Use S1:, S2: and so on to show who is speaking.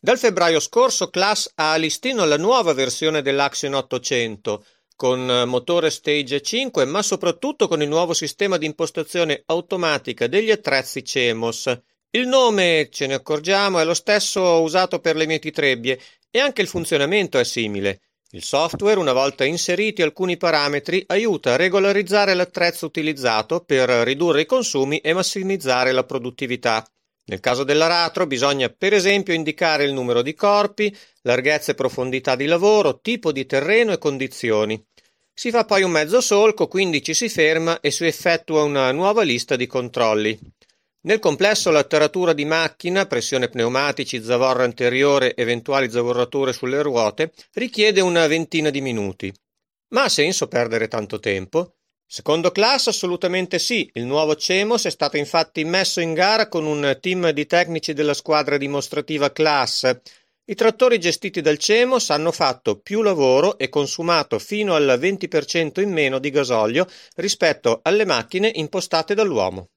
S1: Dal febbraio scorso Class ha a listino la nuova versione dell'Axion 800 con motore Stage 5 ma soprattutto con il nuovo sistema di impostazione automatica degli attrezzi CEMOS. Il nome, ce ne accorgiamo, è lo stesso usato per le mietitrebbie e anche il funzionamento è simile. Il software, una volta inseriti alcuni parametri, aiuta a regolarizzare l'attrezzo utilizzato per ridurre i consumi e massimizzare la produttività. Nel caso dell'aratro bisogna per esempio indicare il numero di corpi, larghezza e profondità di lavoro, tipo di terreno e condizioni. Si fa poi un mezzo solco, quindi ci si ferma e si effettua una nuova lista di controlli. Nel complesso l'atteratura di macchina, pressione pneumatici, zavorra anteriore, eventuali zavorrature sulle ruote, richiede una ventina di minuti. Ma ha senso perdere tanto tempo? Secondo class assolutamente sì, il nuovo CEMOS è stato infatti messo in gara con un team di tecnici della squadra dimostrativa class. I trattori gestiti dal CEMOS hanno fatto più lavoro e consumato fino al 20% in meno di gasolio rispetto alle macchine impostate dall'uomo.